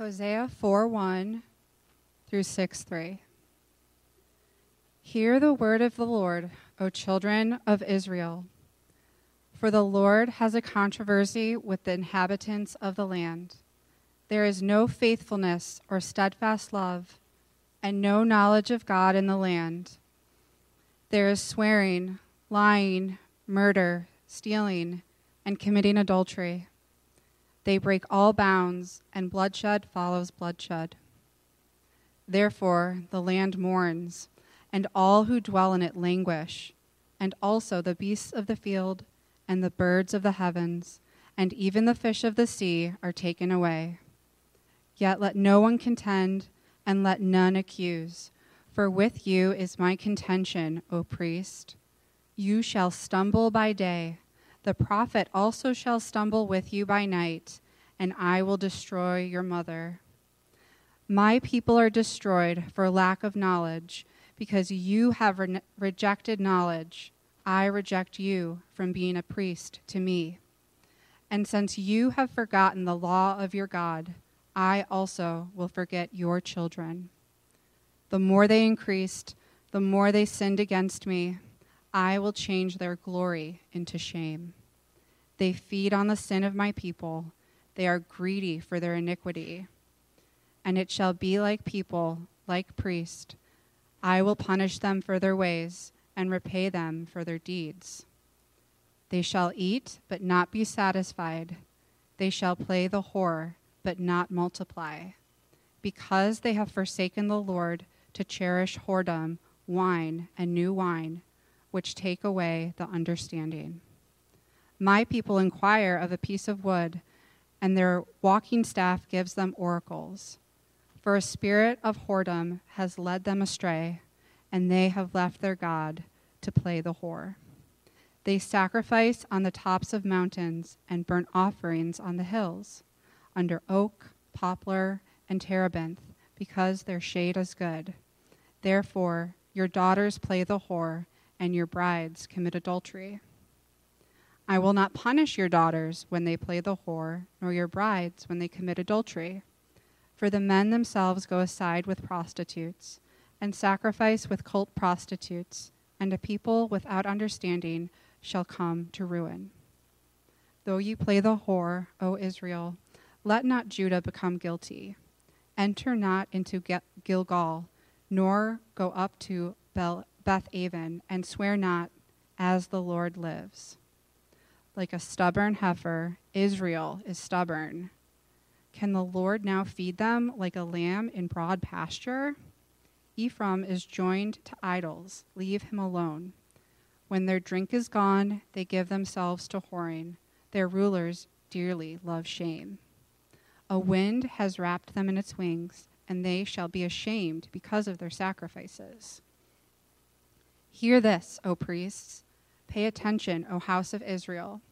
Hosea 4 1 through 6 3. Hear the word of the Lord, O children of Israel. For the Lord has a controversy with the inhabitants of the land. There is no faithfulness or steadfast love, and no knowledge of God in the land. There is swearing, lying, murder, stealing, and committing adultery. They break all bounds, and bloodshed follows bloodshed. Therefore, the land mourns, and all who dwell in it languish, and also the beasts of the field, and the birds of the heavens, and even the fish of the sea are taken away. Yet let no one contend, and let none accuse, for with you is my contention, O priest. You shall stumble by day the prophet also shall stumble with you by night, and I will destroy your mother. My people are destroyed for lack of knowledge, because you have re- rejected knowledge. I reject you from being a priest to me. And since you have forgotten the law of your God, I also will forget your children. The more they increased, the more they sinned against me I will change their glory into shame. They feed on the sin of my people, they are greedy for their iniquity. And it shall be like people, like priests. I will punish them for their ways and repay them for their deeds. They shall eat, but not be satisfied. They shall play the whore, but not multiply. Because they have forsaken the Lord to cherish whoredom, wine, and new wine which take away the understanding. My people inquire of a piece of wood, and their walking staff gives them oracles. For a spirit of whoredom has led them astray, and they have left their God to play the whore. They sacrifice on the tops of mountains and burnt offerings on the hills, under oak, poplar, and terebinth, because their shade is good. Therefore, your daughters play the whore and your brides commit adultery. I will not punish your daughters when they play the whore, nor your brides when they commit adultery. For the men themselves go aside with prostitutes, and sacrifice with cult prostitutes, and a people without understanding shall come to ruin. Though you play the whore, O Israel, let not Judah become guilty. Enter not into Gilgal, nor go up to Bel Beth Aven, and swear not, as the Lord lives. Like a stubborn heifer, Israel is stubborn. Can the Lord now feed them like a lamb in broad pasture? Ephraim is joined to idols. Leave him alone. When their drink is gone, they give themselves to whoring. Their rulers dearly love shame. A wind has wrapped them in its wings, and they shall be ashamed because of their sacrifices. Hear this, O priests. Pay attention, O house of Israel.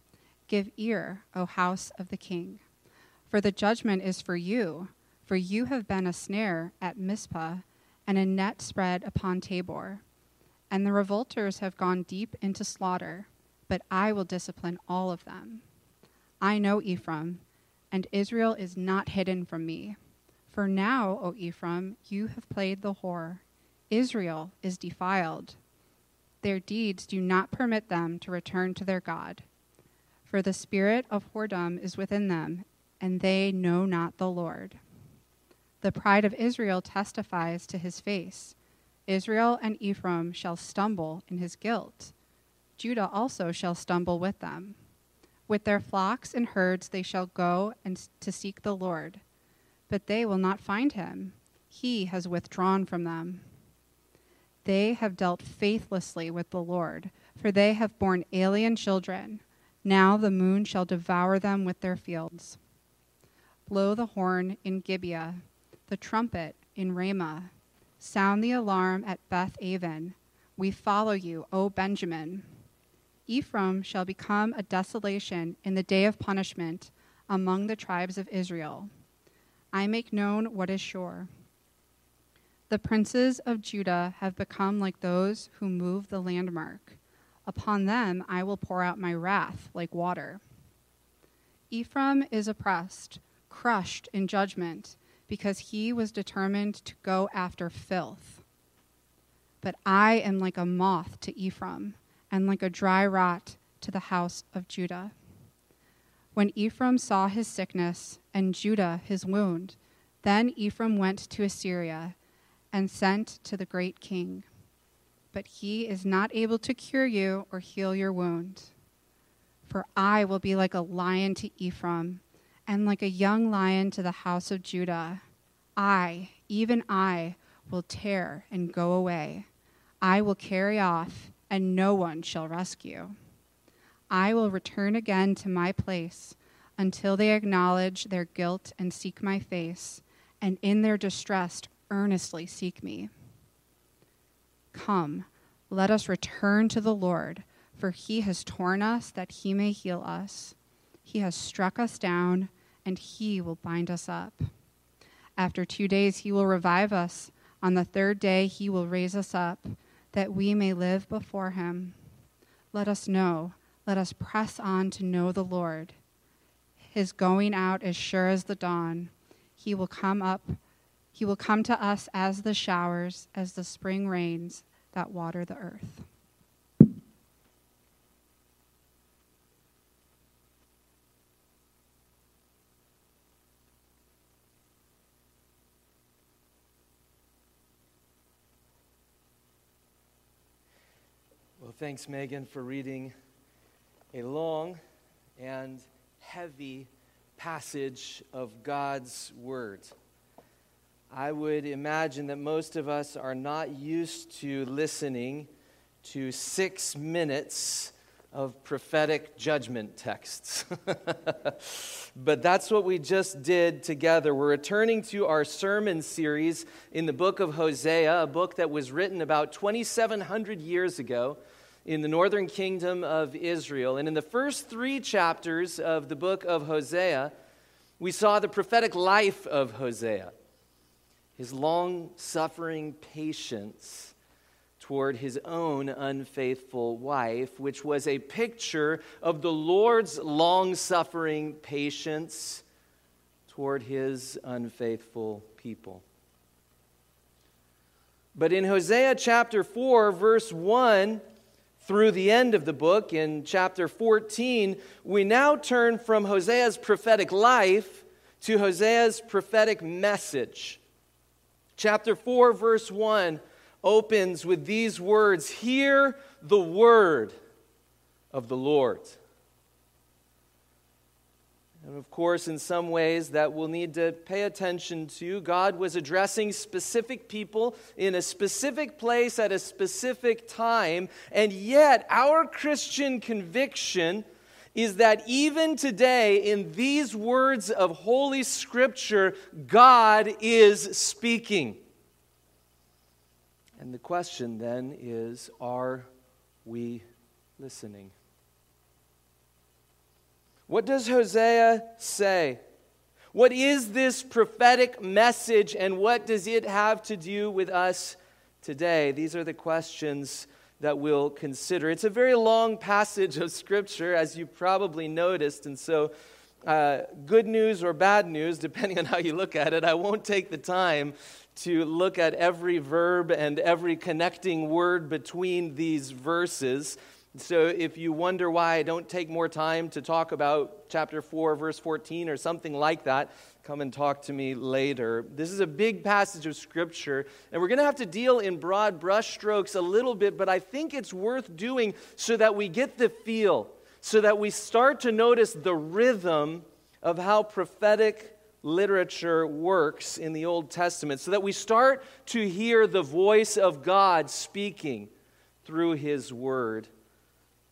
Give ear, O house of the king. For the judgment is for you, for you have been a snare at Mizpah and a net spread upon Tabor. And the revolters have gone deep into slaughter, but I will discipline all of them. I know Ephraim, and Israel is not hidden from me. For now, O Ephraim, you have played the whore. Israel is defiled their deeds do not permit them to return to their God. For the spirit of whoredom is within them, and they know not the Lord. The pride of Israel testifies to his face. Israel and Ephraim shall stumble in his guilt. Judah also shall stumble with them. With their flocks and herds they shall go and to seek the Lord, but they will not find him. He has withdrawn from them. They have dealt faithlessly with the Lord, for they have borne alien children. Now the moon shall devour them with their fields. Blow the horn in Gibeah, the trumpet in Ramah. Sound the alarm at Beth Aven. We follow you, O Benjamin. Ephraim shall become a desolation in the day of punishment among the tribes of Israel. I make known what is sure. The princes of Judah have become like those who move the landmark. Upon them I will pour out my wrath like water. Ephraim is oppressed, crushed in judgment. because he was determined to go after filth. But I am like a moth to Ephraim, and like a dry rot to the house of Judah. When Ephraim saw his sickness, and Judah his wound, then Ephraim went to Assyria and sent to the great king. But he is not able to cure you or heal your wound. For I will be like a lion to Ephraim, and like a young lion to the house of Judah. I, even I, will tear and go away. I will carry off, and no one shall rescue. I will return again to my place until they acknowledge their guilt and seek my face, and in their distress earnestly seek me. Come, let us return to the Lord for he has torn us that he may heal us. He has struck us down, and he will bind us up. After two days, he will revive us. On the third day, he will raise us up, that we may live before him. Let us know, let us press on to know the Lord. His going out is sure as the dawn. He will come up, he will come to us as the showers, as the spring rains that water the earth. Well, thanks, Megan, for reading a long and heavy passage of God's Word. I would imagine that most of us are not used to listening to six minutes of prophetic judgment texts. but that's what we just did together. We're returning to our sermon series in the book of Hosea, a book that was written about 2,700 years ago in the northern kingdom of Israel. And in the first three chapters of the book of Hosea, we saw the prophetic life of Hosea, his long suffering patience toward his own unfaithful wife, which was a picture of the Lord's long suffering patience toward his unfaithful people. But in Hosea chapter 4, verse 1, through the end of the book in chapter 14, we now turn from Hosea's prophetic life to Hosea's prophetic message. Chapter 4, verse 1 opens with these words Hear the word of the Lord. And of course, in some ways that we'll need to pay attention to, God was addressing specific people in a specific place at a specific time. And yet, our Christian conviction is that even today, in these words of Holy Scripture, God is speaking. And the question then is are we listening? What does Hosea say? What is this prophetic message and what does it have to do with us today? These are the questions that we'll consider. It's a very long passage of Scripture, as you probably noticed, and so uh, good news or bad news, depending on how you look at it, I won't take the time to look at every verb and every connecting word between these verses. So if you wonder why I don't take more time to talk about chapter 4, verse 14, or something like that, come and talk to me later. This is a big passage of Scripture, and we're going to have to deal in broad brushstrokes a little bit, but I think it's worth doing so that we get the feel, so that we start to notice the rhythm of how prophetic literature works in the Old Testament, so that we start to hear the voice of God speaking through His Word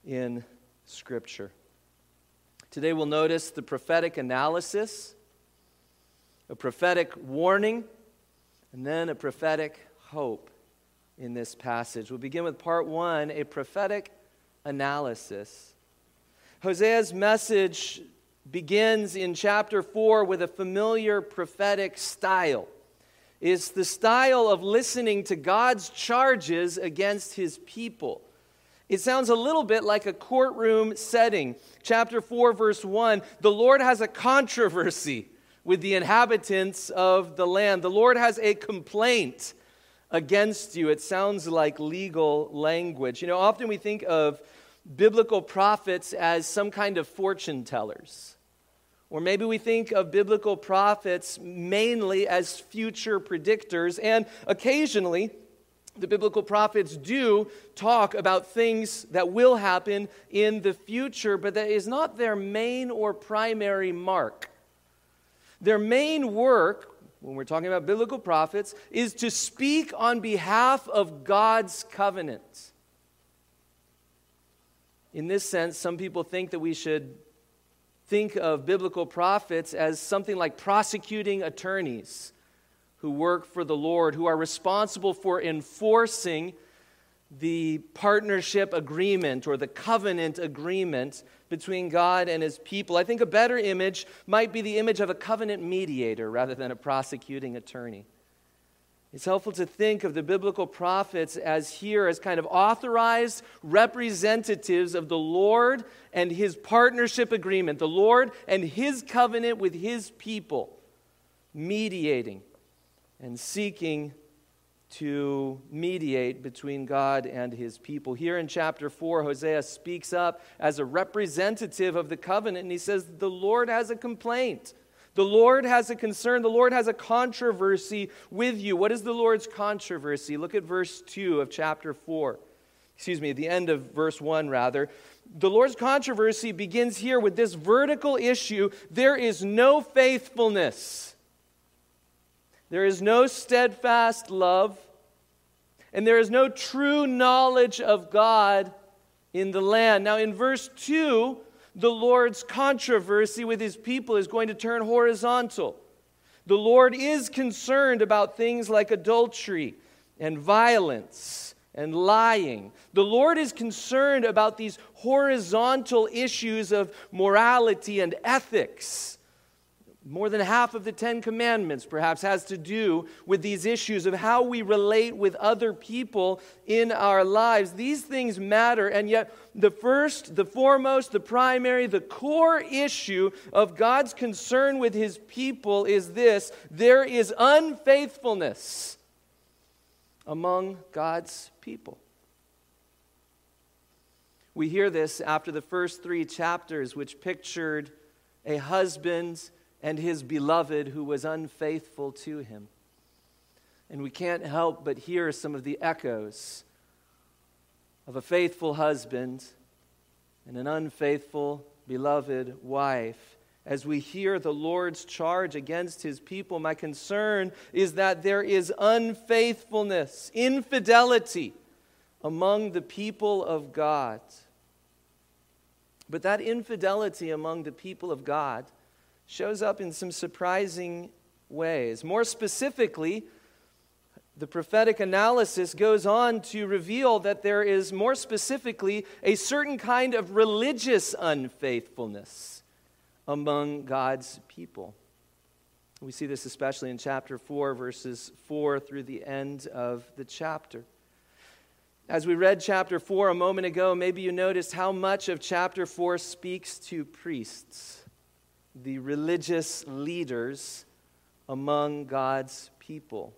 in Scripture. Today we'll notice the prophetic analysis, a prophetic warning, and then a prophetic hope in this passage. We'll begin with part one a prophetic analysis. Hosea's message begins in chapter 4 with a familiar prophetic style. It's the style of listening to God's charges against his people. It sounds a little bit like a courtroom setting. Chapter 4, verse 1 the Lord has a controversy with the inhabitants of the land. The Lord has a complaint against you. It sounds like legal language. You know, often we think of biblical prophets as some kind of fortune tellers. Or maybe we think of biblical prophets mainly as future predictors, and occasionally, the biblical prophets do talk about things that will happen in the future, but that is not their main or primary mark. Their main work, when we're talking about biblical prophets, is to speak on behalf of God's covenant. In this sense, some people think that we should think of biblical prophets as something like prosecuting attorneys who work for the Lord, who are responsible for enforcing the partnership agreement or the covenant agreement between God and his people. I think a better image might be the image of a covenant mediator rather than a prosecuting attorney. It's helpful to think of the biblical prophets as here as kind of authorized representatives of the Lord and his partnership agreement, the Lord and his covenant with his people, mediating and seeking to mediate between God and his people. Here in chapter 4, Hosea speaks up as a representative of the covenant, and he says, The Lord has a complaint. The Lord has a concern. The Lord has a controversy with you. What is the Lord's controversy? Look at verse 2 of chapter 4. Excuse me, the end of verse 1, rather. The Lord's controversy begins here with this vertical issue there is no faithfulness. There is no steadfast love, and there is no true knowledge of God in the land. Now, in verse 2, the Lord's controversy with his people is going to turn horizontal. The Lord is concerned about things like adultery and violence and lying. The Lord is concerned about these horizontal issues of morality and ethics. More than half of the Ten Commandments, perhaps, has to do with these issues of how we relate with other people in our lives. These things matter, and yet, the first, the foremost, the primary, the core issue of God's concern with His people is this there is unfaithfulness among God's people. We hear this after the first three chapters, which pictured a husband and his beloved who was unfaithful to him. And we can't help but hear some of the echoes of a faithful husband and an unfaithful, beloved wife. As we hear the Lord's charge against his people, my concern is that there is unfaithfulness, infidelity among the people of God. But that infidelity among the people of God shows up in some surprising ways. More specifically, the prophetic analysis goes on to reveal that there is, more specifically, a certain kind of religious unfaithfulness among God's people. We see this especially in chapter 4, verses 4 through the end of the chapter. As we read chapter 4 a moment ago, maybe you noticed how much of chapter 4 speaks to priests the religious leaders among God's people.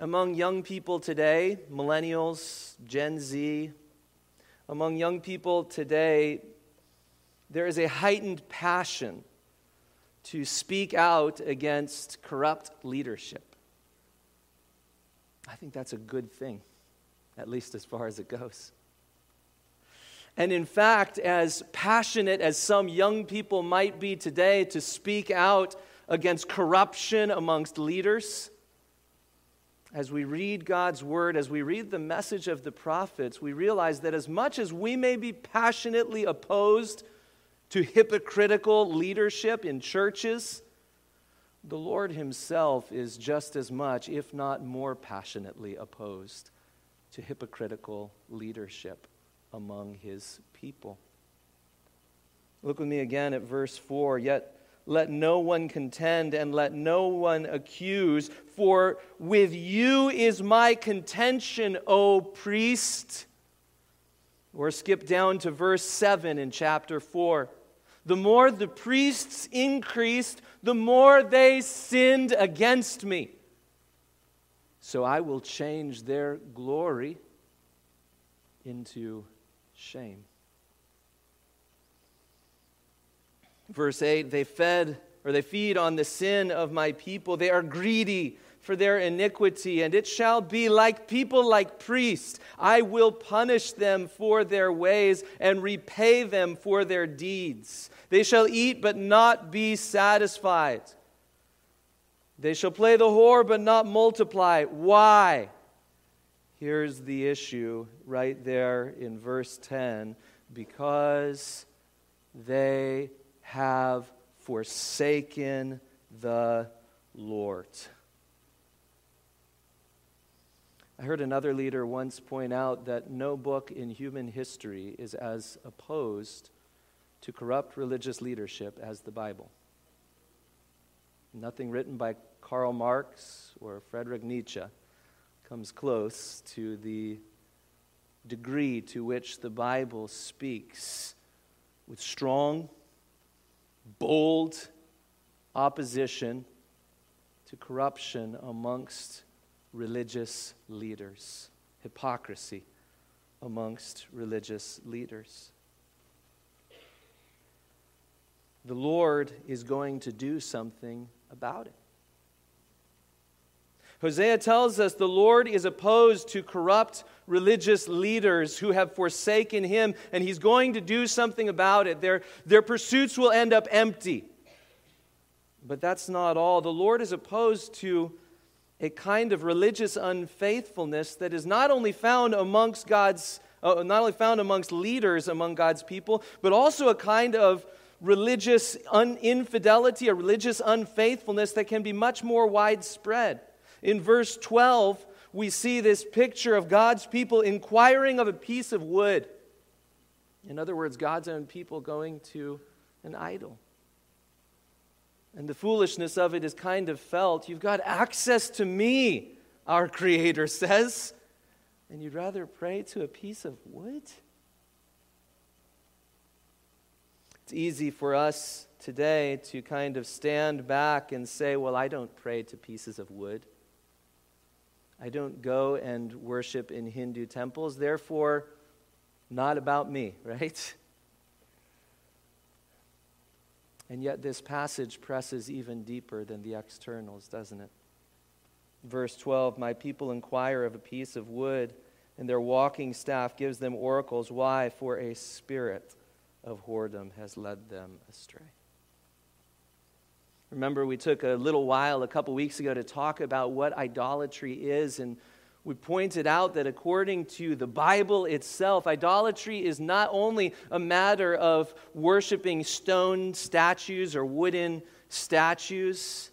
Among young people today, millennials, Gen Z, among young people today, there is a heightened passion to speak out against corrupt leadership. I think that's a good thing, at least as far as it goes. And in fact, as passionate as some young people might be today to speak out against corruption amongst leaders, as we read God's word, as we read the message of the prophets, we realize that as much as we may be passionately opposed to hypocritical leadership in churches, the Lord Himself is just as much, if not more passionately opposed to hypocritical leadership among his people. Look with me again at verse 4. Yet let no one contend and let no one accuse, for with you is my contention, O priest. Or skip down to verse 7 in chapter 4. The more the priests increased, the more they sinned against me. So I will change their glory into shame. Verse 8 They fed or they feed on the sin of my people. They are greedy for their iniquity, and it shall be like people like priests. I will punish them for their ways and repay them for their deeds. They shall eat but not be satisfied. They shall play the whore but not multiply. Why? Here's the issue right there in verse 10 because they have forsaken the Lord. I heard another leader once point out that no book in human history is as opposed to corrupt religious leadership as the Bible. Nothing written by Karl Marx or Friedrich Nietzsche comes close to the degree to which the Bible speaks with strong, bold opposition to corruption amongst religious leaders, hypocrisy amongst religious leaders. The Lord is going to do something about it. Hosea tells us the Lord is opposed to corrupt religious leaders who have forsaken him, and he's going to do something about it. Their, their pursuits will end up empty. But that's not all. The Lord is opposed to a kind of religious unfaithfulness that is not only found amongst God's, uh, not only found amongst leaders among God's people, but also a kind of religious un- infidelity, a religious unfaithfulness that can be much more widespread. In verse 12, we see this picture of God's people inquiring of a piece of wood. In other words, God's own people going to an idol. And the foolishness of it is kind of felt. You've got access to me, our Creator says, and you'd rather pray to a piece of wood? It's easy for us today to kind of stand back and say, Well, I don't pray to pieces of wood. I don't go and worship in Hindu temples, therefore, not about me, right? And yet, this passage presses even deeper than the externals, doesn't it? Verse 12 My people inquire of a piece of wood, and their walking staff gives them oracles. Why? For a spirit of whoredom has led them astray. Remember, we took a little while a couple weeks ago to talk about what idolatry is, and we pointed out that according to the Bible itself, idolatry is not only a matter of worshiping stone statues or wooden statues,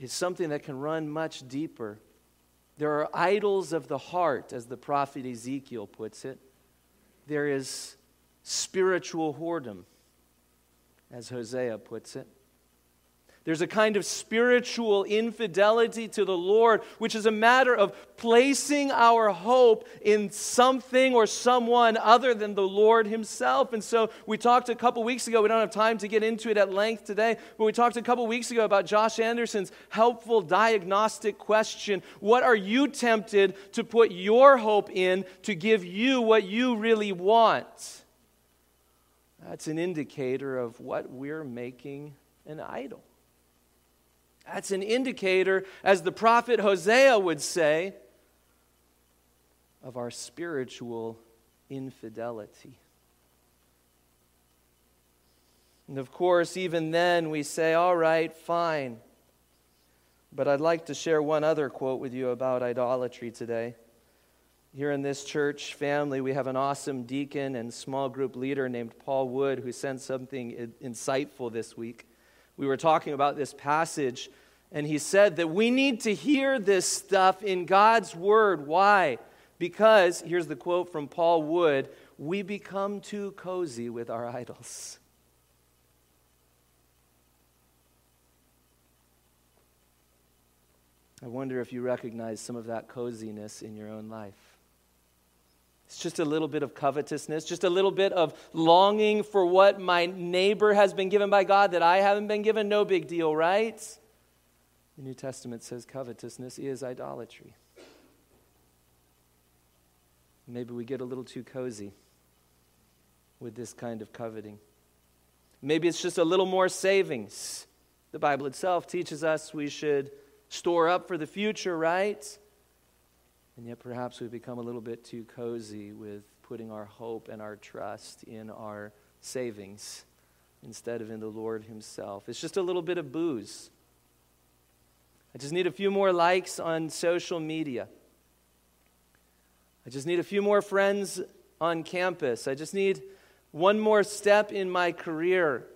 it's something that can run much deeper. There are idols of the heart, as the prophet Ezekiel puts it. There is spiritual whoredom, as Hosea puts it. There's a kind of spiritual infidelity to the Lord, which is a matter of placing our hope in something or someone other than the Lord Himself. And so we talked a couple weeks ago, we don't have time to get into it at length today, but we talked a couple weeks ago about Josh Anderson's helpful diagnostic question What are you tempted to put your hope in to give you what you really want? That's an indicator of what we're making an idol. That's an indicator, as the prophet Hosea would say, of our spiritual infidelity. And of course, even then, we say, all right, fine. But I'd like to share one other quote with you about idolatry today. Here in this church family, we have an awesome deacon and small group leader named Paul Wood who sent something insightful this week we were talking about this passage, and he said that we need to hear this stuff in God's Word. Why? Because, here's the quote from Paul Wood we become too cozy with our idols. I wonder if you recognize some of that coziness in your own life It's just a little bit of covetousness, just a little bit of longing for what my neighbor has been given by God that I haven't been given. No big deal, right? The New Testament says covetousness is idolatry. Maybe we get a little too cozy with this kind of coveting. Maybe it's just a little more savings. The Bible itself teaches us we should store up for the future, right? And yet perhaps we've become a little bit too cozy with putting our hope and our trust in our savings instead of in the Lord Himself. It's just a little bit of booze. I just need a few more likes on social media. I just need a few more friends on campus. I just need one more step in my career.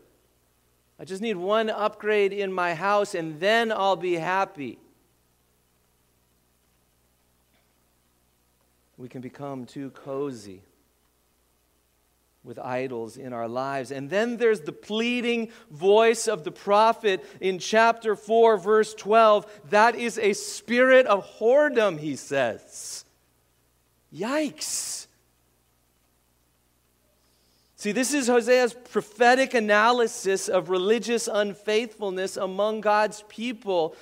I just need one upgrade in my house, and then I'll be happy. We can become too cozy with idols in our lives. And then there's the pleading voice of the prophet in chapter 4, verse 12. That is a spirit of whoredom, he says. Yikes. See, this is Hosea's prophetic analysis of religious unfaithfulness among God's people.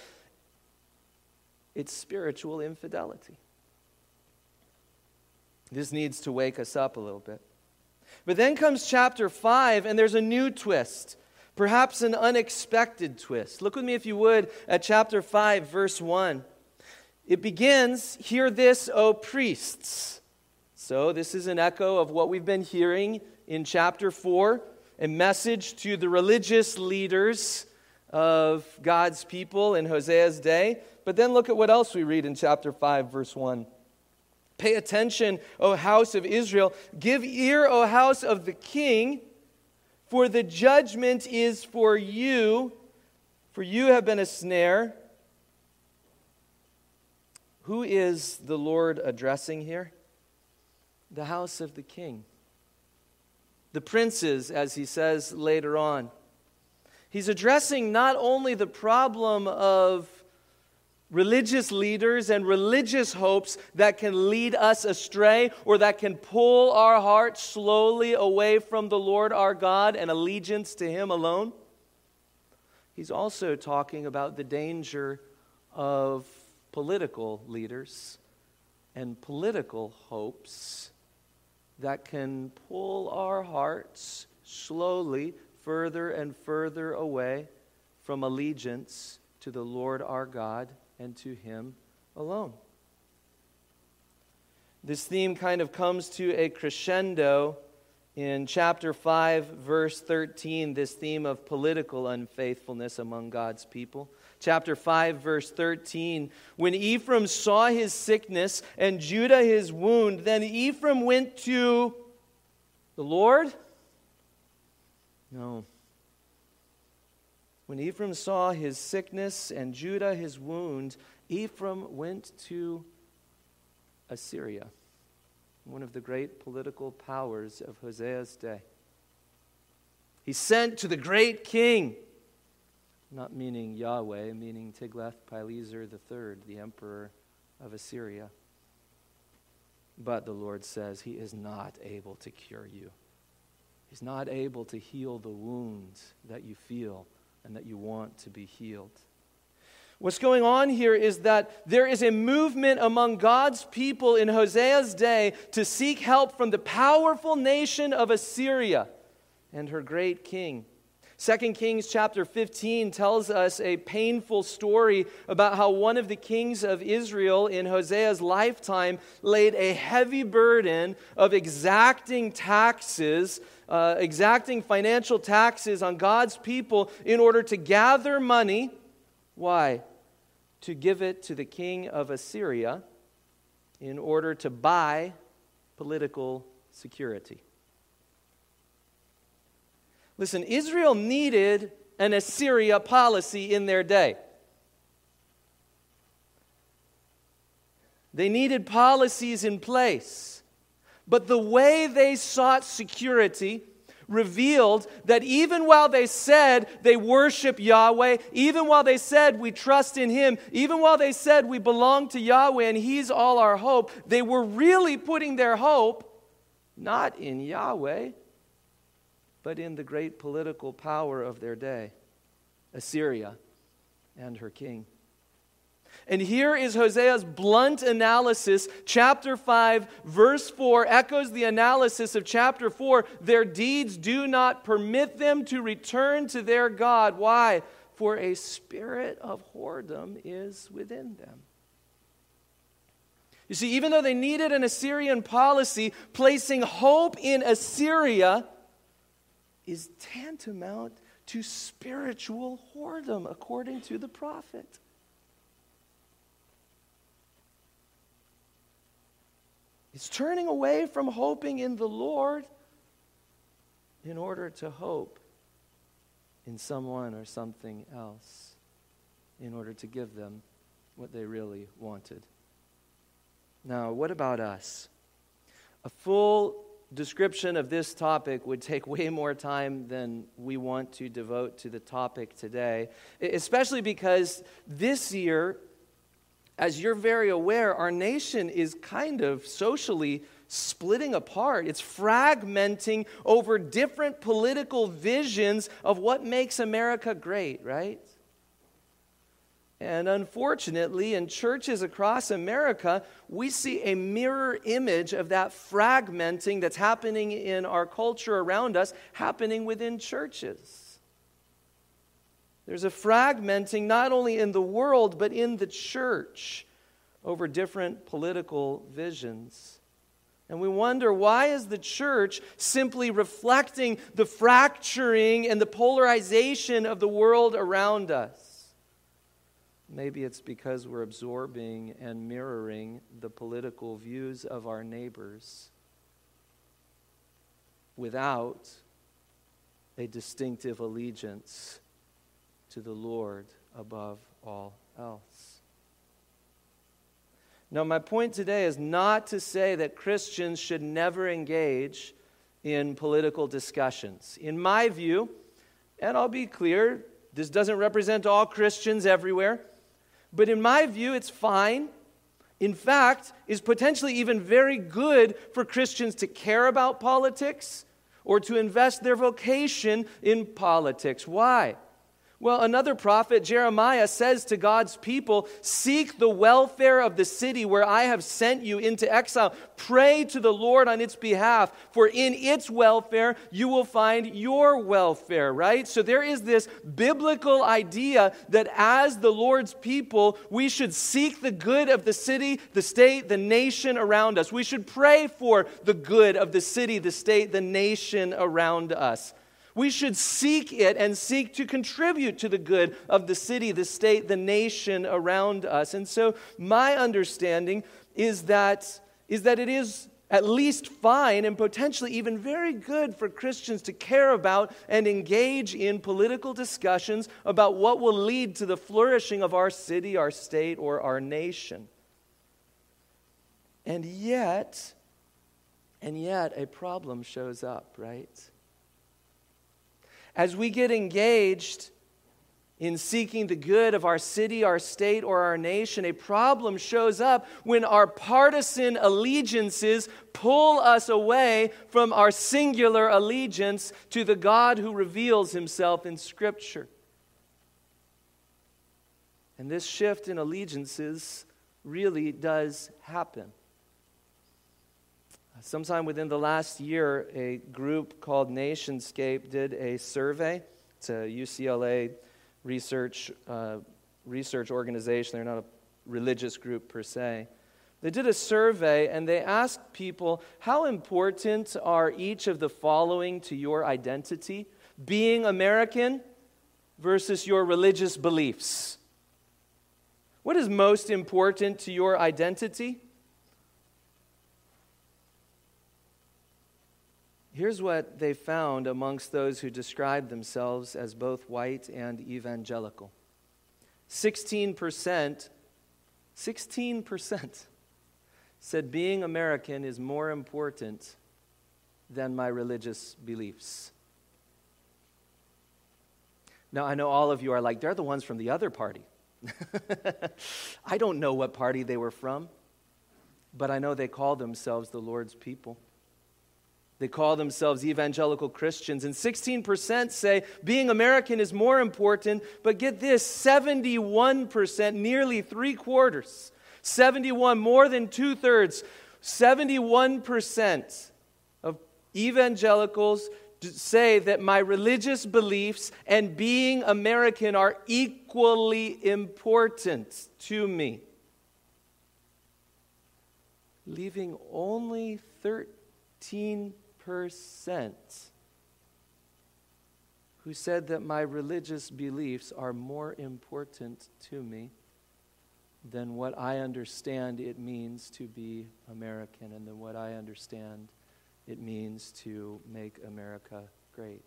It's spiritual infidelity. This needs to wake us up a little bit. But then comes chapter 5, and there's a new twist, perhaps an unexpected twist. Look with me, if you would, at chapter 5, verse 1. It begins, Hear this, O priests. So, this is an echo of what we've been hearing in chapter 4, a message to the religious leaders of God's people in Hosea's day. But then look at what else we read in chapter 5, verse 1. Pay attention, O house of Israel. Give ear, O house of the king, for the judgment is for you, for you have been a snare who is the Lord addressing here? The house of the king. The princes, as he says later on. He's addressing not only the problem of religious leaders and religious hopes that can lead us astray or that can pull our hearts slowly away from the Lord our God and allegiance to Him alone. He's also talking about the danger of political leaders and political hopes that can pull our hearts slowly further and further away from allegiance to the Lord our God and to Him alone. This theme kind of comes to a crescendo in chapter 5, verse 13, this theme of political unfaithfulness among God's people chapter 5, verse 13. When Ephraim saw his sickness and Judah his wound, then Ephraim went to the Lord? No. When Ephraim saw his sickness and Judah his wound, Ephraim went to Assyria, one of the great political powers of Hosea's day. He sent to the great king not meaning Yahweh, meaning Tiglath-Pileser III, the emperor of Assyria. But the Lord says he is not able to cure you. He's not able to heal the wounds that you feel and that you want to be healed. What's going on here is that there is a movement among God's people in Hosea's day to seek help from the powerful nation of Assyria and her great king. 2 Kings chapter 15 tells us a painful story about how one of the kings of Israel in Hosea's lifetime laid a heavy burden of exacting taxes, uh, exacting financial taxes on God's people in order to gather money. Why? To give it to the king of Assyria in order to buy political security. Listen, Israel needed an Assyria policy in their day. They needed policies in place. But the way they sought security revealed that even while they said they worship Yahweh, even while they said we trust in Him, even while they said we belong to Yahweh and He's all our hope, they were really putting their hope not in Yahweh, but in the great political power of their day, Assyria and her king. And here is Hosea's blunt analysis. Chapter 5, verse 4 echoes the analysis of chapter 4. Their deeds do not permit them to return to their God. Why? For a spirit of whoredom is within them. You see, even though they needed an Assyrian policy, placing hope in Assyria is tantamount to spiritual whoredom, according to the prophet. It's turning away from hoping in the Lord in order to hope in someone or something else, in order to give them what they really wanted. Now, what about us? A full description of this topic would take way more time than we want to devote to the topic today, especially because this year, as you're very aware, our nation is kind of socially splitting apart. It's fragmenting over different political visions of what makes America great, right? And unfortunately, in churches across America, we see a mirror image of that fragmenting that's happening in our culture around us, happening within churches. There's a fragmenting not only in the world, but in the church over different political visions. And we wonder why is the church simply reflecting the fracturing and the polarization of the world around us? Maybe it's because we're absorbing and mirroring the political views of our neighbors without a distinctive allegiance to the Lord above all else. Now, my point today is not to say that Christians should never engage in political discussions. In my view, and I'll be clear, this doesn't represent all Christians everywhere. But in my view, it's fine. In fact, is potentially even very good for Christians to care about politics or to invest their vocation in politics. Why? Well, another prophet, Jeremiah, says to God's people, Seek the welfare of the city where I have sent you into exile. Pray to the Lord on its behalf, for in its welfare you will find your welfare, right? So there is this biblical idea that as the Lord's people, we should seek the good of the city, the state, the nation around us. We should pray for the good of the city, the state, the nation around us. We should seek it and seek to contribute to the good of the city, the state, the nation around us. And so, my understanding is that, is that it is at least fine and potentially even very good for Christians to care about and engage in political discussions about what will lead to the flourishing of our city, our state, or our nation. And yet, and yet, a problem shows up, right? As we get engaged in seeking the good of our city, our state, or our nation, a problem shows up when our partisan allegiances pull us away from our singular allegiance to the God who reveals himself in Scripture. And this shift in allegiances really does happen. Sometime within the last year, a group called Nationscape did a survey. It's a UCLA research, uh, research organization. They're not a religious group per se. They did a survey and they asked people, How important are each of the following to your identity? Being American versus your religious beliefs. What is most important to your identity? Here's what they found amongst those who described themselves as both white and evangelical 16%, 16% said being American is more important than my religious beliefs. Now, I know all of you are like, they're the ones from the other party. I don't know what party they were from, but I know they call themselves the Lord's people. They call themselves evangelical Christians. And 16% say being American is more important, but get this 71%, nearly three quarters, 71, more than two thirds, 71% of evangelicals say that my religious beliefs and being American are equally important to me. Leaving only 13% who said that my religious beliefs are more important to me than what I understand it means to be American and than what I understand it means to make America great.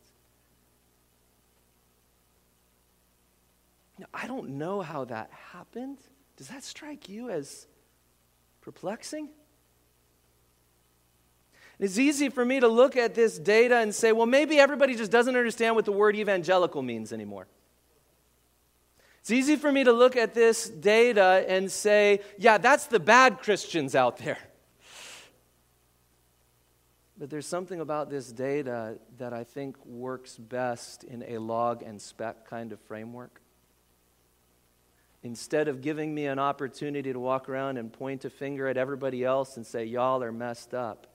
Now, I don't know how that happened. Does that strike you as perplexing? It's easy for me to look at this data and say, well, maybe everybody just doesn't understand what the word evangelical means anymore. It's easy for me to look at this data and say, yeah, that's the bad Christians out there. But there's something about this data that I think works best in a log and speck kind of framework. Instead of giving me an opportunity to walk around and point a finger at everybody else and say, y'all are messed up,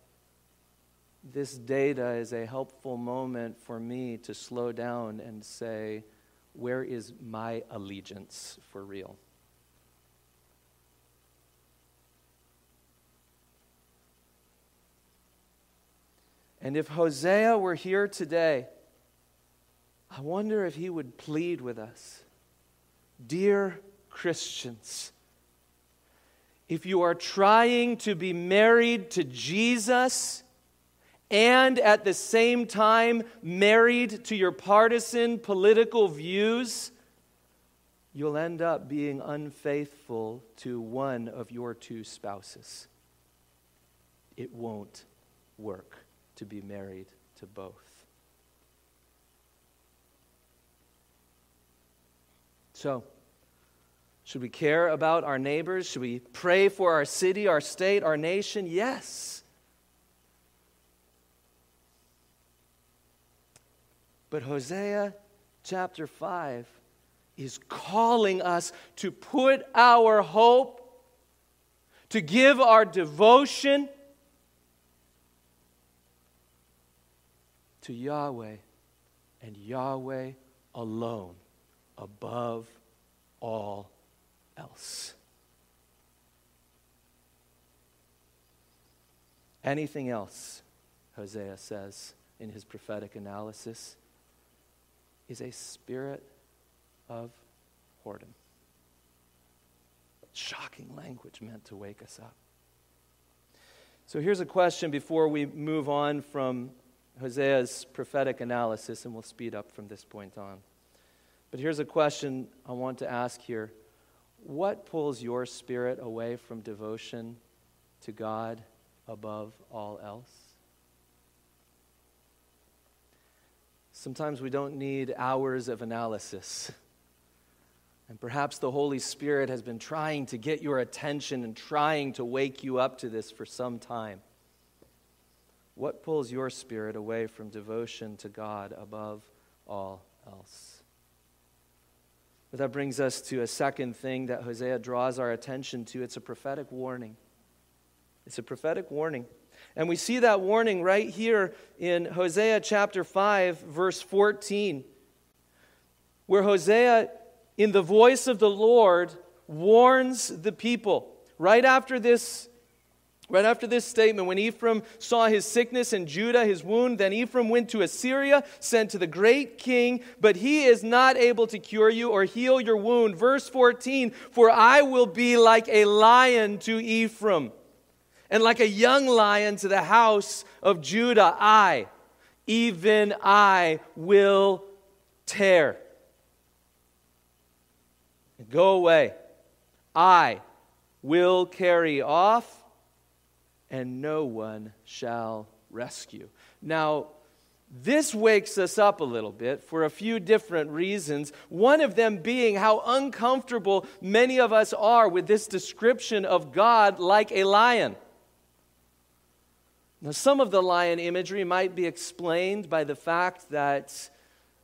this data is a helpful moment for me to slow down and say, where is my allegiance for real? And if Hosea were here today, I wonder if he would plead with us. Dear Christians, if you are trying to be married to Jesus and at the same time married to your partisan political views, you'll end up being unfaithful to one of your two spouses. It won't work to be married to both. So, should we care about our neighbors? Should we pray for our city, our state, our nation? Yes. But Hosea chapter 5 is calling us to put our hope, to give our devotion, to Yahweh and Yahweh alone above all else. Anything else, Hosea says in his prophetic analysis, is a spirit of whoredom. Shocking language meant to wake us up. So here's a question before we move on from Hosea's prophetic analysis, and we'll speed up from this point on. But here's a question I want to ask here What pulls your spirit away from devotion to God above all else? Sometimes we don't need hours of analysis. And perhaps the Holy Spirit has been trying to get your attention and trying to wake you up to this for some time. What pulls your spirit away from devotion to God above all else? But that brings us to a second thing that Hosea draws our attention to. It's a prophetic warning. It's a prophetic warning. And we see that warning right here in Hosea chapter 5, verse 14, where Hosea, in the voice of the Lord, warns the people. Right after this Right after this statement, when Ephraim saw his sickness and Judah his wound, then Ephraim went to Assyria, sent to the great king, but he is not able to cure you or heal your wound. Verse 14 For I will be like a lion to Ephraim, and like a young lion to the house of Judah. I, even I, will tear. Go away. I will carry off and no one shall rescue. Now, This wakes us up a little bit for a few different reasons. One of them being how uncomfortable many of us are with this description of God like a lion. Now, some of the lion imagery might be explained by the fact that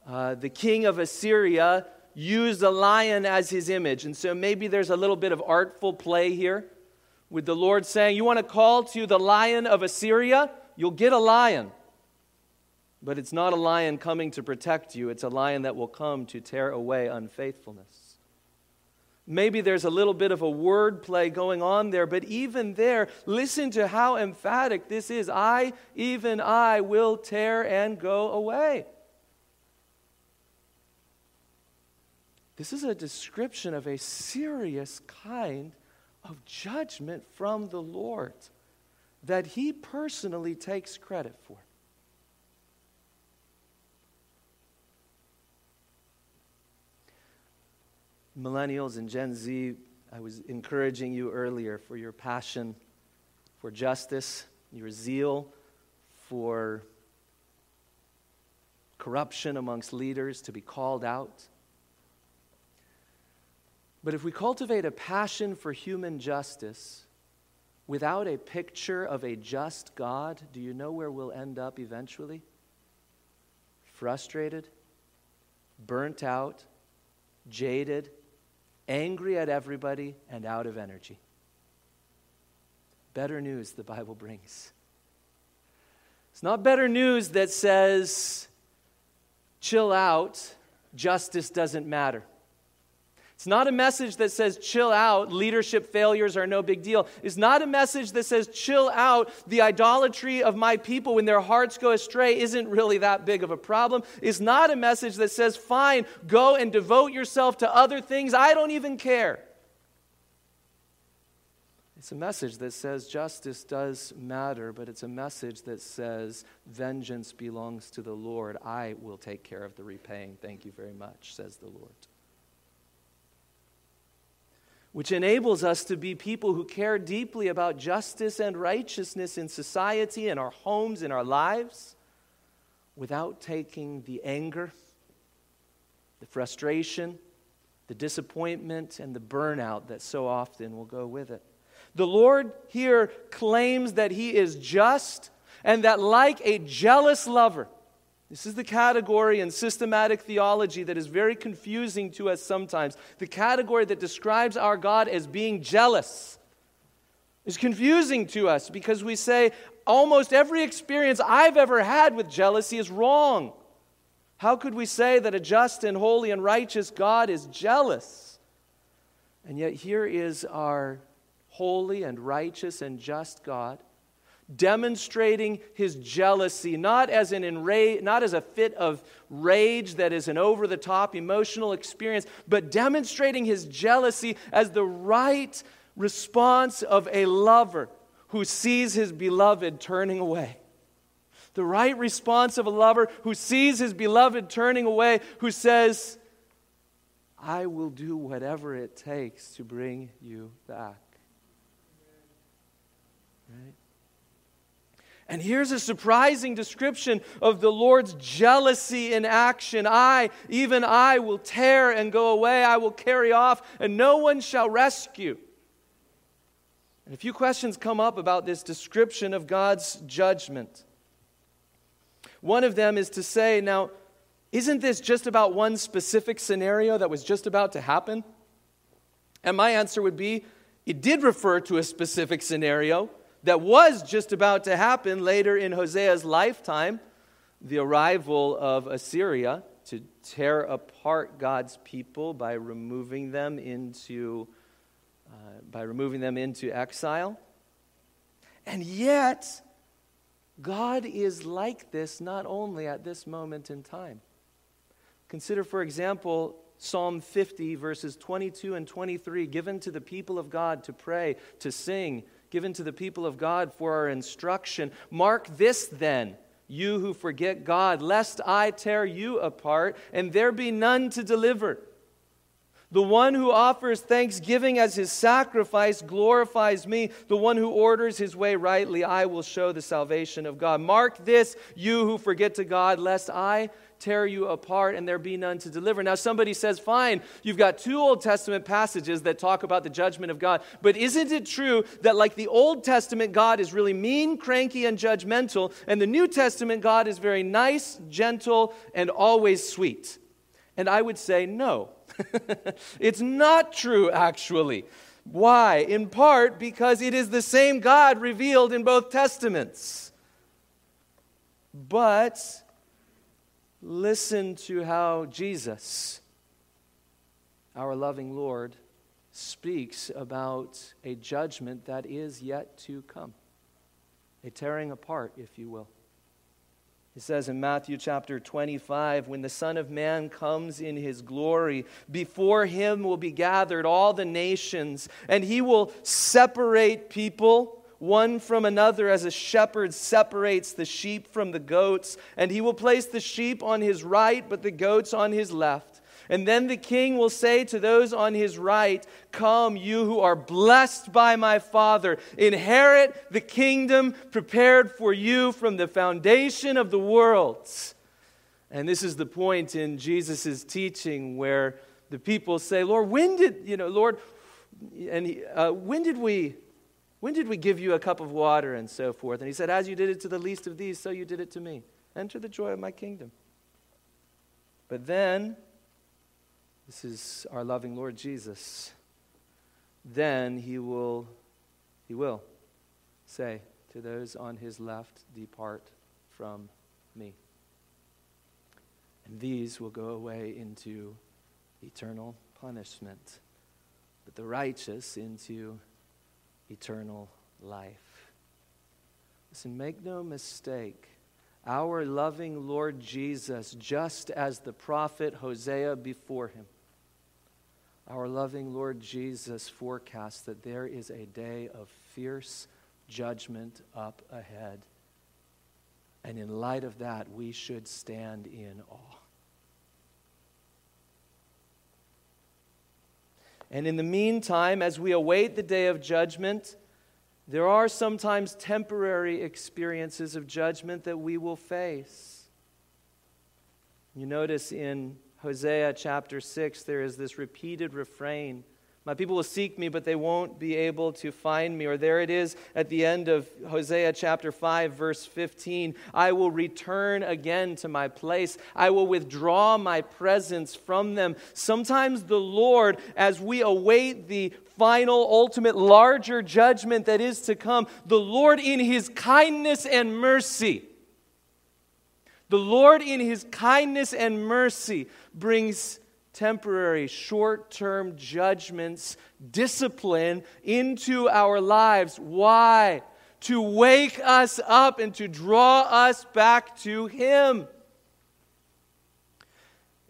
uh, the king of Assyria used a lion as his image. And so maybe there's a little bit of artful play here with the Lord saying, You want to call to the lion of Assyria? You'll get a lion. But it's not a lion coming to protect you, it's a lion that will come to tear away unfaithfulness. Maybe there's a little bit of a word play going on there, but even there, listen to how emphatic this is. I, even I, will tear and go away. This is a description of a serious kind of judgment from the Lord that he personally takes credit for. Millennials and Gen Z, I was encouraging you earlier for your passion for justice, your zeal for corruption amongst leaders to be called out. But if we cultivate a passion for human justice without a picture of a just God, do you know where we'll end up eventually? Frustrated, burnt out, jaded, angry at everybody, and out of energy. Better news the Bible brings. It's not better news that says, chill out, justice doesn't matter. It's not a message that says, chill out, leadership failures are no big deal. It's not a message that says, chill out, the idolatry of my people when their hearts go astray isn't really that big of a problem. It's not a message that says, fine, go and devote yourself to other things. I don't even care. It's a message that says justice does matter, but it's a message that says vengeance belongs to the Lord. I will take care of the repaying. Thank you very much, says the Lord which enables us to be people who care deeply about justice and righteousness in society, in our homes, in our lives, without taking the anger, the frustration, the disappointment, and the burnout that so often will go with it. The Lord here claims that He is just and that, like a jealous lover, this is the category in systematic theology that is very confusing to us sometimes. The category that describes our God as being jealous is confusing to us because we say almost every experience I've ever had with jealousy is wrong. How could we say that a just and holy and righteous God is jealous? And yet, here is our holy and righteous and just God demonstrating his jealousy not as an enra- not as a fit of rage that is an over the top emotional experience but demonstrating his jealousy as the right response of a lover who sees his beloved turning away. The right response of a lover who sees his beloved turning away who says I will do whatever it takes to bring you back. Right and here's a surprising description of the Lord's jealousy in action. I, even I, will tear and go away. I will carry off, and no one shall rescue. And a few questions come up about this description of God's judgment. One of them is to say, now, isn't this just about one specific scenario that was just about to happen? And my answer would be, it did refer to a specific scenario that was just about to happen later in Hosea's lifetime the arrival of Assyria to tear apart God's people by removing them into, uh, by removing them into exile. And yet, God is like this not only at this moment in time. Consider, for example, Psalm 50, verses 22 and 23, given to the people of God to pray, to sing, given to the people of God for our instruction. Mark this then, you who forget God, lest I tear you apart and there be none to deliver. The one who offers thanksgiving as his sacrifice glorifies me. The one who orders his way rightly, I will show the salvation of God. Mark this, you who forget to God, lest I tear you apart and there be none to deliver. Now, somebody says, fine, you've got two Old Testament passages that talk about the judgment of God, but isn't it true that, like the Old Testament, God is really mean, cranky, and judgmental, and the New Testament, God is very nice, gentle, and always sweet? And I would say, no. it's not true, actually. Why? In part because it is the same God revealed in both Testaments. But Listen to how Jesus, our loving Lord, speaks about a judgment that is yet to come, a tearing apart, if you will. He says in Matthew chapter 25, when the Son of Man comes in his glory, before him will be gathered all the nations, and he will separate people one from another as a shepherd separates the sheep from the goats. And he will place the sheep on his right, but the goats on his left. And then the king will say to those on his right, Come, you who are blessed by my Father, inherit the kingdom prepared for you from the foundation of the world. And this is the point in Jesus' teaching where the people say, Lord, when did, you know, Lord, and he, uh, when did we when did we give you a cup of water and so forth? And he said, As you did it to the least of these, so you did it to me. Enter the joy of my kingdom. But then, this is our loving Lord Jesus, then he will, he will say to those on his left, Depart from me. And these will go away into eternal punishment, but the righteous into eternal life. Listen, make no mistake. Our loving Lord Jesus, just as the prophet Hosea before him, our loving Lord Jesus forecasts that there is a day of fierce judgment up ahead. And in light of that, we should stand in awe. And in the meantime, as we await the day of judgment, there are sometimes temporary experiences of judgment that we will face. You notice in Hosea chapter 6, there is this repeated refrain my people will seek me, but they won't be able to find me. Or there it is at the end of Hosea chapter 5, verse 15 I will return again to my place, I will withdraw my presence from them. Sometimes the Lord, as we await the final, ultimate, larger judgment that is to come, the Lord, in his kindness and mercy, the Lord, in his kindness and mercy, brings temporary, short term judgments, discipline into our lives. Why? To wake us up and to draw us back to Him.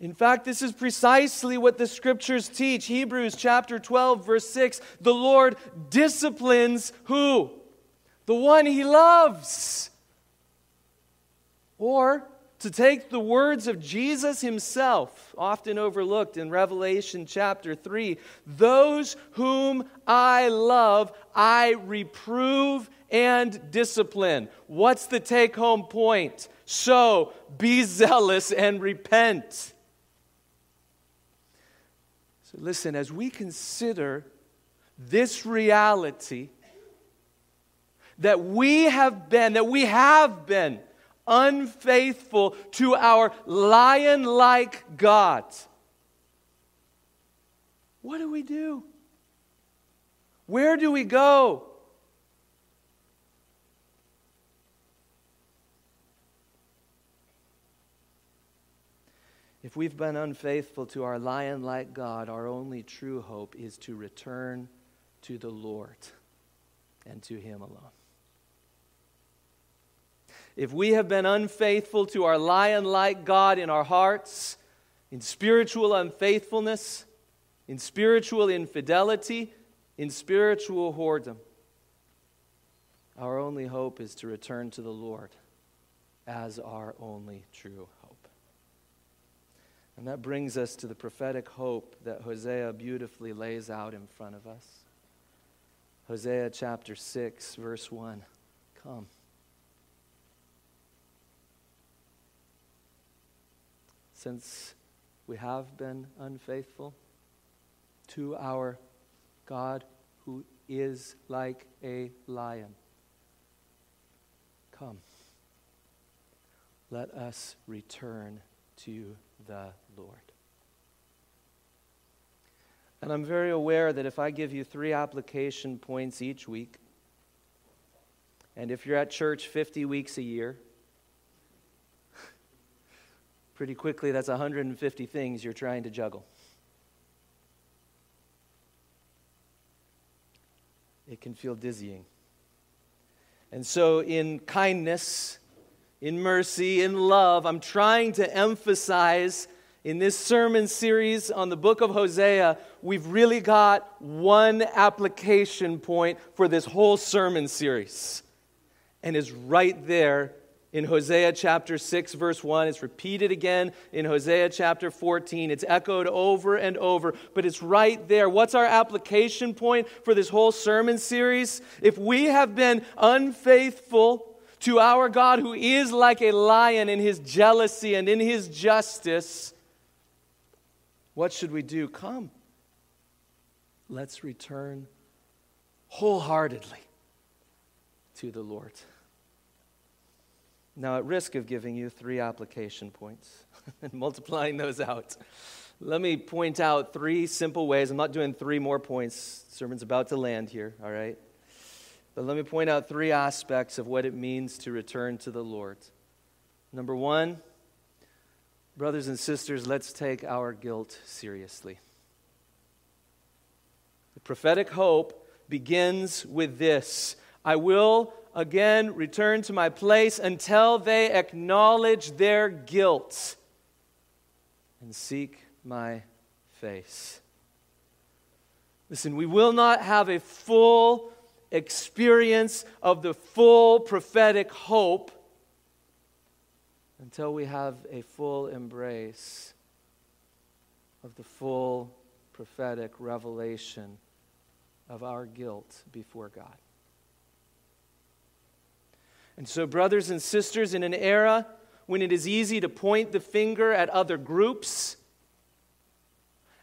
In fact, this is precisely what the scriptures teach. Hebrews chapter 12, verse 6 the Lord disciplines who? The one He loves. Or, to take the words of Jesus himself, often overlooked in Revelation chapter 3 those whom I love, I reprove and discipline. What's the take home point? So be zealous and repent. So, listen, as we consider this reality, that we have been, that we have been unfaithful to our lion like God. What do we do? Where do we go? If we've been unfaithful to our lion like God, our only true hope is to return to the Lord and to Him alone if we have been unfaithful to our lion like God in our hearts, in spiritual unfaithfulness, in spiritual infidelity, in spiritual whoredom, our only hope is to return to the Lord as our only true hope. And that brings us to the prophetic hope that Hosea beautifully lays out in front of us. Hosea chapter 6, verse 1. Come. Since we have been unfaithful to our God who is like a lion, come. Let us return to the Lord. And I'm very aware that if I give you three application points each week, and if you're at church 50 weeks a year, pretty quickly that's 150 things you're trying to juggle. It can feel dizzying. And so, in kindness, in mercy, in love, I'm trying to emphasize in this sermon series on the book of Hosea, we've really got one application point for this whole sermon series. And is right there in Hosea chapter 6, verse 1. It's repeated again in Hosea chapter 14. It's echoed over and over, but it's right there. What's our application point for this whole sermon series? If we have been unfaithful, to our God who is like a lion in his jealousy and in his justice, what should we do? Come. Let's return wholeheartedly to the Lord. Now, at risk of giving you three application points and multiplying those out, let me point out three simple ways. I'm not doing three more points. sermon's about to land here, all right? But let me point out three aspects of what it means to return to the Lord. Number one, brothers and sisters, let's take our guilt seriously. The prophetic hope begins with this I will again return to my place until they acknowledge their guilt and seek my face. Listen, we will not have a full experience of the full prophetic hope until we have a full embrace of the full prophetic revelation of our guilt before God. And so, brothers and sisters, in an era when it is easy to point the finger at other groups,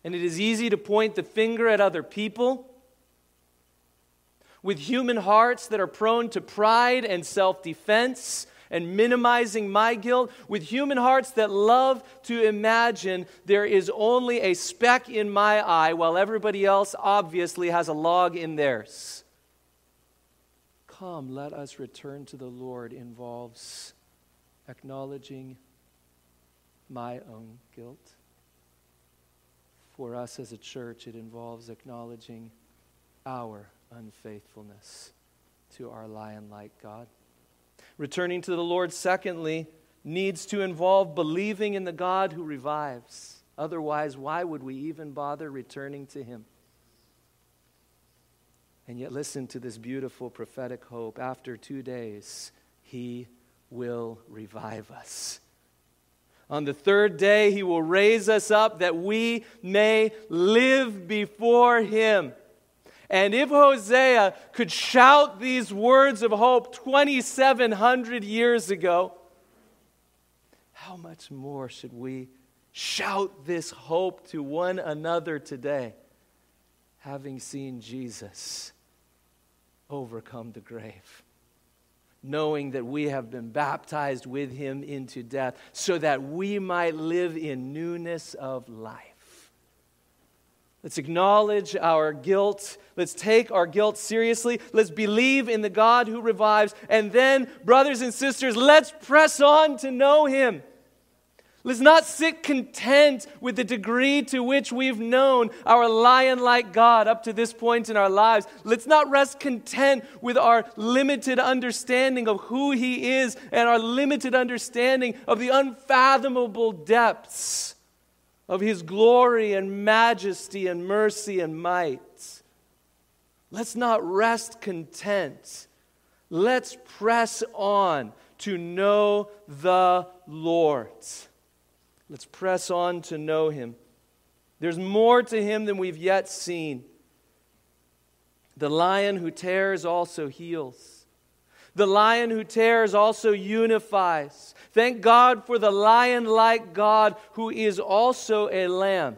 and it is easy to point the finger at other people, with human hearts that are prone to pride and self defense and minimizing my guilt, with human hearts that love to imagine there is only a speck in my eye while everybody else obviously has a log in theirs. Come, let us return to the Lord involves acknowledging my own guilt. For us as a church, it involves acknowledging our unfaithfulness to our lion like God. Returning to the Lord, secondly, needs to involve believing in the God who revives. Otherwise, why would we even bother returning to Him? And yet, listen to this beautiful prophetic hope. After two days, He will revive us. On the third day, He will raise us up that we may live before Him. And if Hosea could shout these words of hope 2,700 years ago, how much more should we shout this hope to one another today, having seen Jesus overcome the grave? Knowing that we have been baptized with him into death, so that we might live in newness of life. Let's acknowledge our guilt. Let's take our guilt seriously. Let's believe in the God who revives. And then, brothers and sisters, let's press on to know Him. Let's not sit content with the degree to which we've known our lion like God up to this point in our lives. Let's not rest content with our limited understanding of who He is and our limited understanding of the unfathomable depths of his glory and majesty and mercy and might. Let's not rest content. Let's press on to know the Lord. Let's press on to know him. There's more to him than we've yet seen. The lion who tears also heals. The lion who tears also unifies. Thank God for the lion like God who is also a lamb,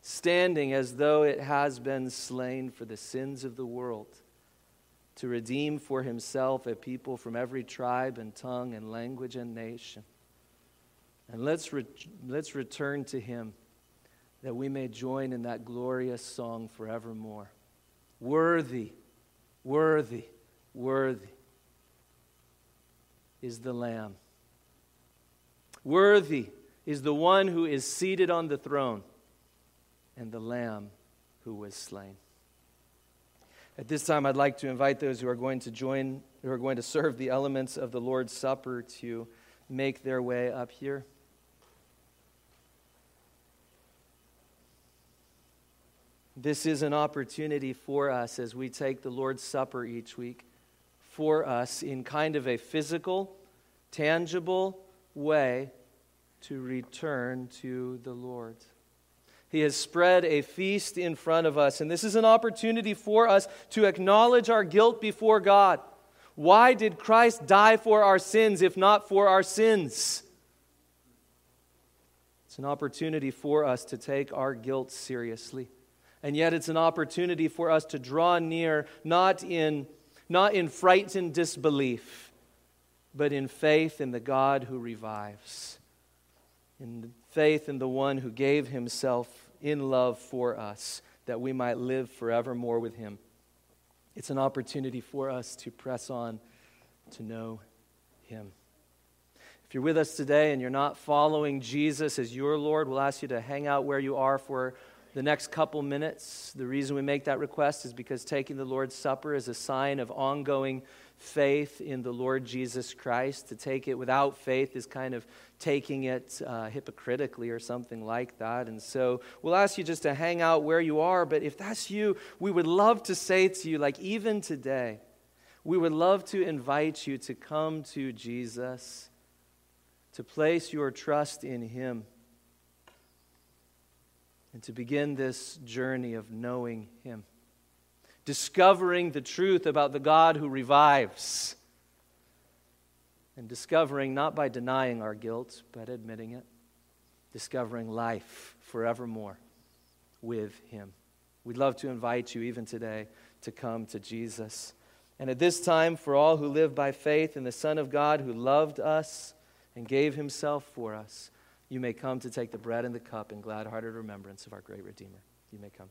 standing as though it has been slain for the sins of the world, to redeem for himself a people from every tribe and tongue and language and nation. And let's, re- let's return to him that we may join in that glorious song forevermore. Worthy, worthy, worthy is the Lamb. Worthy is the one who is seated on the throne and the Lamb who was slain. At this time, I'd like to invite those who are going to join, who are going to serve the elements of the Lord's Supper to make their way up here. This is an opportunity for us as we take the Lord's Supper each week, for us in kind of a physical, tangible way to return to the Lord. He has spread a feast in front of us, and this is an opportunity for us to acknowledge our guilt before God. Why did Christ die for our sins if not for our sins? It's an opportunity for us to take our guilt seriously. And yet it's an opportunity for us to draw near, not in, not in frightened disbelief, but in faith in the God who revives, in faith in the one who gave himself in love for us, that we might live forevermore with him. It's an opportunity for us to press on to know him. If you're with us today and you're not following Jesus as your Lord, we'll ask you to hang out where you are for the next couple minutes. The reason we make that request is because taking the Lord's Supper is a sign of ongoing faith in the Lord Jesus Christ. To take it without faith is kind of taking it uh, hypocritically or something like that. And so we'll ask you just to hang out where you are. But if that's you, we would love to say to you, like even today, we would love to invite you to come to Jesus, to place your trust in Him and to begin this journey of knowing Him, discovering the truth about the God who revives, and discovering not by denying our guilt, but admitting it, discovering life forevermore with Him. We'd love to invite you, even today, to come to Jesus. And at this time, for all who live by faith in the Son of God who loved us and gave Himself for us, you may come to take the bread and the cup in glad hearted remembrance of our great Redeemer. You may come.